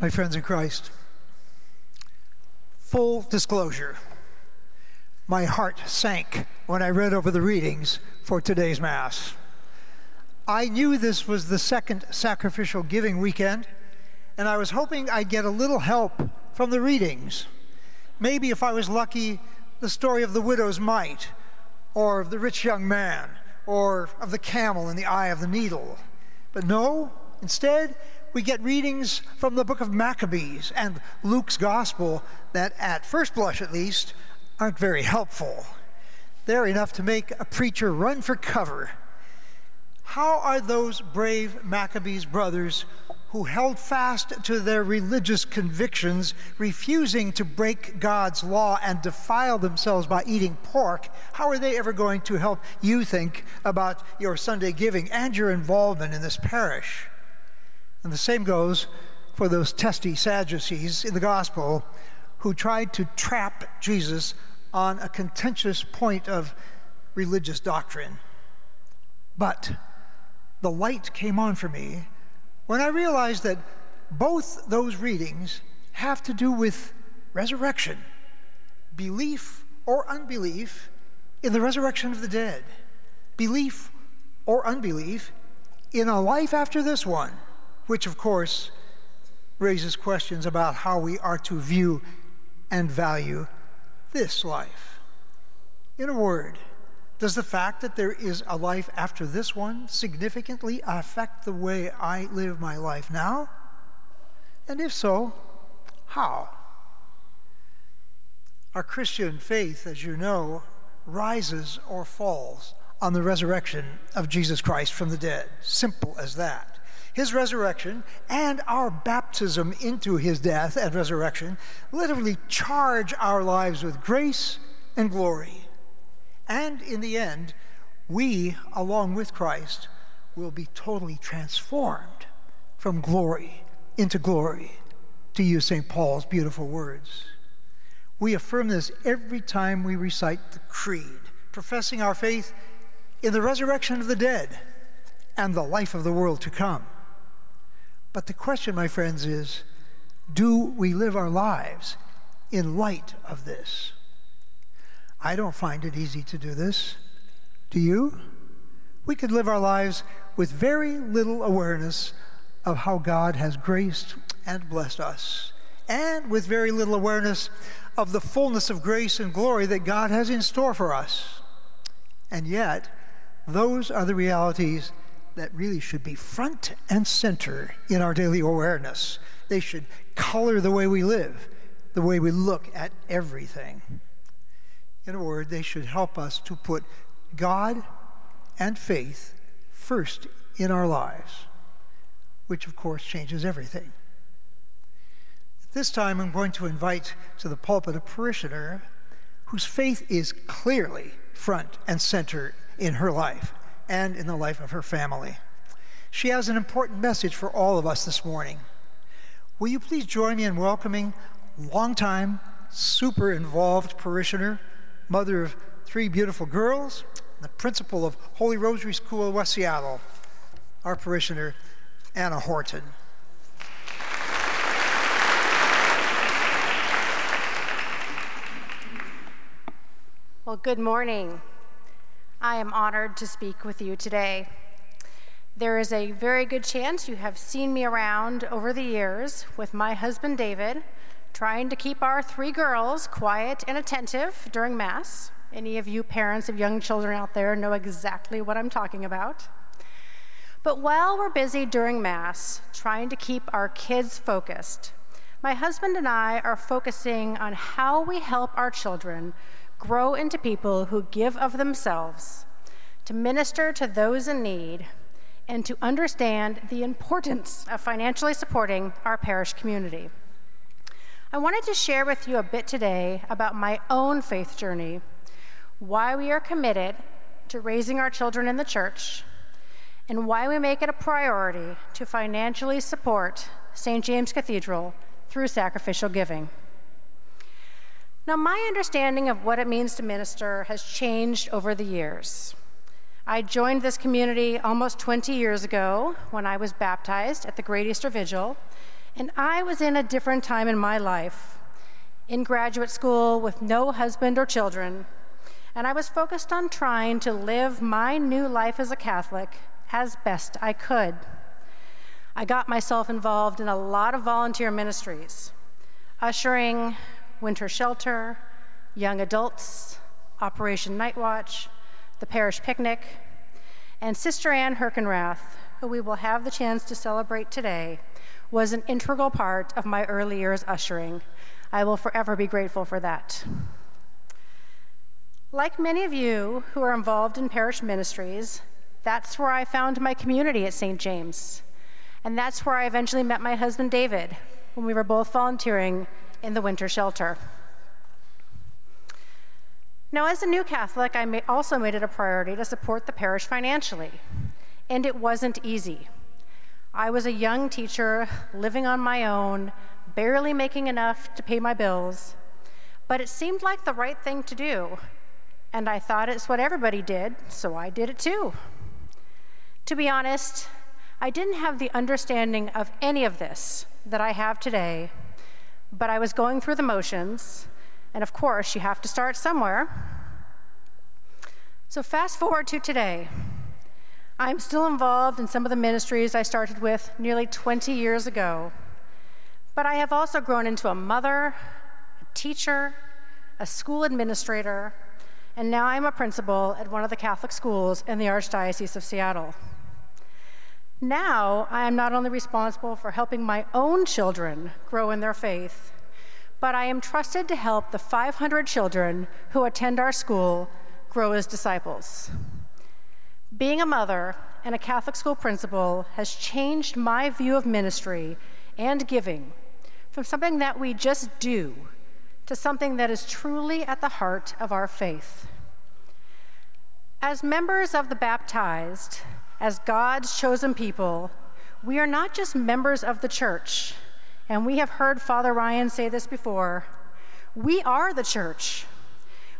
My friends in Christ, full disclosure, my heart sank when I read over the readings for today's Mass. I knew this was the second sacrificial giving weekend, and I was hoping I'd get a little help from the readings. Maybe if I was lucky, the story of the widow's mite, or of the rich young man, or of the camel in the eye of the needle. But no, instead, we get readings from the book of Maccabees and Luke's gospel that, at first blush at least, aren't very helpful. They're enough to make a preacher run for cover. How are those brave Maccabees brothers who held fast to their religious convictions, refusing to break God's law and defile themselves by eating pork, how are they ever going to help you think about your Sunday giving and your involvement in this parish? And the same goes for those testy Sadducees in the gospel who tried to trap Jesus on a contentious point of religious doctrine. But the light came on for me when I realized that both those readings have to do with resurrection, belief or unbelief in the resurrection of the dead, belief or unbelief in a life after this one which of course raises questions about how we are to view and value this life. In a word, does the fact that there is a life after this one significantly affect the way I live my life now? And if so, how? Our Christian faith, as you know, rises or falls on the resurrection of Jesus Christ from the dead. Simple as that his resurrection and our baptism into his death and resurrection literally charge our lives with grace and glory. And in the end, we, along with Christ, will be totally transformed from glory into glory, to use St. Paul's beautiful words. We affirm this every time we recite the Creed, professing our faith in the resurrection of the dead and the life of the world to come. But the question, my friends, is do we live our lives in light of this? I don't find it easy to do this. Do you? We could live our lives with very little awareness of how God has graced and blessed us, and with very little awareness of the fullness of grace and glory that God has in store for us. And yet, those are the realities that really should be front and center in our daily awareness. They should color the way we live, the way we look at everything. In a word, they should help us to put God and faith first in our lives, which of course changes everything. This time, I'm going to invite to the pulpit a parishioner whose faith is clearly front and center in her life and in the life of her family. She has an important message for all of us this morning. Will you please join me in welcoming longtime, super involved parishioner, mother of three beautiful girls, the principal of Holy Rosary School, West Seattle, our parishioner, Anna Horton. Well, good morning. I am honored to speak with you today. There is a very good chance you have seen me around over the years with my husband David, trying to keep our three girls quiet and attentive during Mass. Any of you parents of young children out there know exactly what I'm talking about. But while we're busy during Mass, trying to keep our kids focused, my husband and I are focusing on how we help our children grow into people who give of themselves to minister to those in need and to understand the importance of financially supporting our parish community. I wanted to share with you a bit today about my own faith journey, why we are committed to raising our children in the church, and why we make it a priority to financially support St. James Cathedral through sacrificial giving. Now, my understanding of what it means to minister has changed over the years. I joined this community almost 20 years ago when I was baptized at the Great Easter Vigil And I was in a different time in my life, in graduate school with no husband or children, and I was focused on trying to live my new life as a Catholic as best I could. I got myself involved in a lot of volunteer ministries ushering, winter shelter, young adults, Operation Night Watch, the parish picnic, and Sister Anne Herkenrath, who we will have the chance to celebrate today, was an integral part of my early years ushering. I will forever be grateful for that. Like many of you who are involved in parish ministries, that's where I found my community at St. James. And that's where I eventually met my husband David when we were both volunteering in the winter shelter. Now, as a new Catholic, I also made it a priority to support the parish financially, and it wasn't easy. I was a young teacher living on my own, barely making enough to pay my bills, but it seemed like the right thing to do, and I thought it's what everybody did, so I did it too. To be honest, I didn't have the understanding of any of this that I have today, but I was going through the motions and of course, you have to start somewhere. So, fast forward to today. I'm still involved in some of the ministries I started with nearly 20 years ago. But I have also grown into a mother, a teacher, a school administrator, and now I'm a principal at one of the Catholic schools in the Archdiocese of Seattle. Now, I am not only responsible for helping my own children grow in their faith, but I am trusted to help the 500 children who attend our school grow as disciples. Being a mother and a Catholic school principal has changed my view of ministry and giving from something that we just do to something that is truly at the heart of our faith. As members of the baptized, as God's chosen people, we are not just members of the church and we have heard Father Ryan say this before we are the church.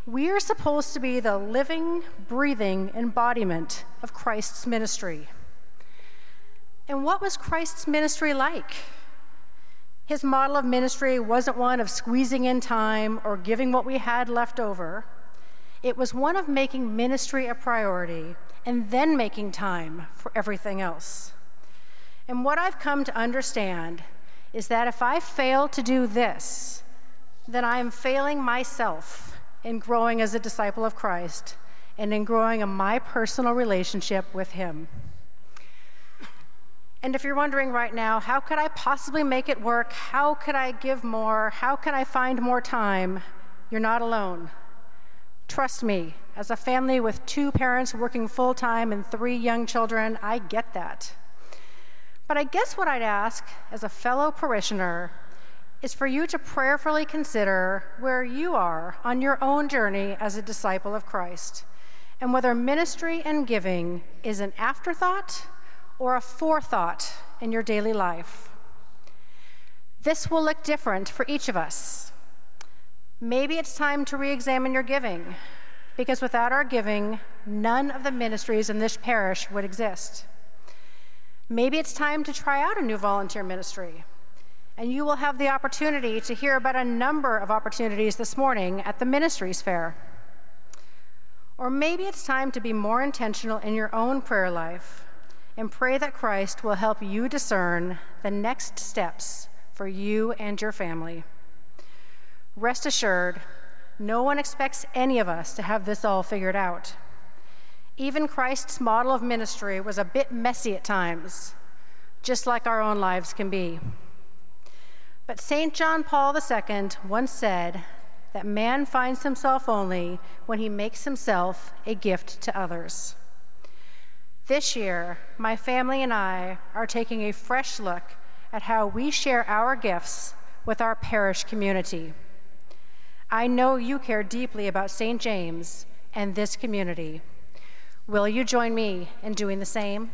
We are supposed to be the living, breathing embodiment of Christ's ministry. And what was Christ's ministry like? His model of ministry wasn't one of squeezing in time or giving what we had left over. It was one of making ministry a priority and then making time for everything else. And what I've come to understand is that if I fail to do this, then I am failing myself in growing as a disciple of Christ and in growing in my personal relationship with Him. And if you're wondering right now, how could I possibly make it work? How could I give more? How can I find more time? You're not alone. Trust me, as a family with two parents working full time and three young children, I get that. But I guess what I'd ask as a fellow parishioner is for you to prayerfully consider where you are on your own journey as a disciple of Christ and whether ministry and giving is an afterthought or a forethought in your daily life. This will look different for each of us. Maybe it's time to re examine your giving, because without our giving, none of the ministries in this parish would exist. Maybe it's time to try out a new volunteer ministry. And you will have the opportunity to hear about a number of opportunities this morning at the Ministries Fair. Or maybe it's time to be more intentional in your own prayer life and pray that Christ will help you discern the next steps for you and your family. Rest assured, no one expects any of us to have this all figured out. Even Christ's model of ministry was a bit messy at times, just like our own lives can be. But St. John Paul II once said that man finds himself only when he makes himself a gift to others. This year, my family and I are taking a fresh look at how we share our gifts with our parish community. I know you care deeply about St. James and this community. Will you join me in doing the same?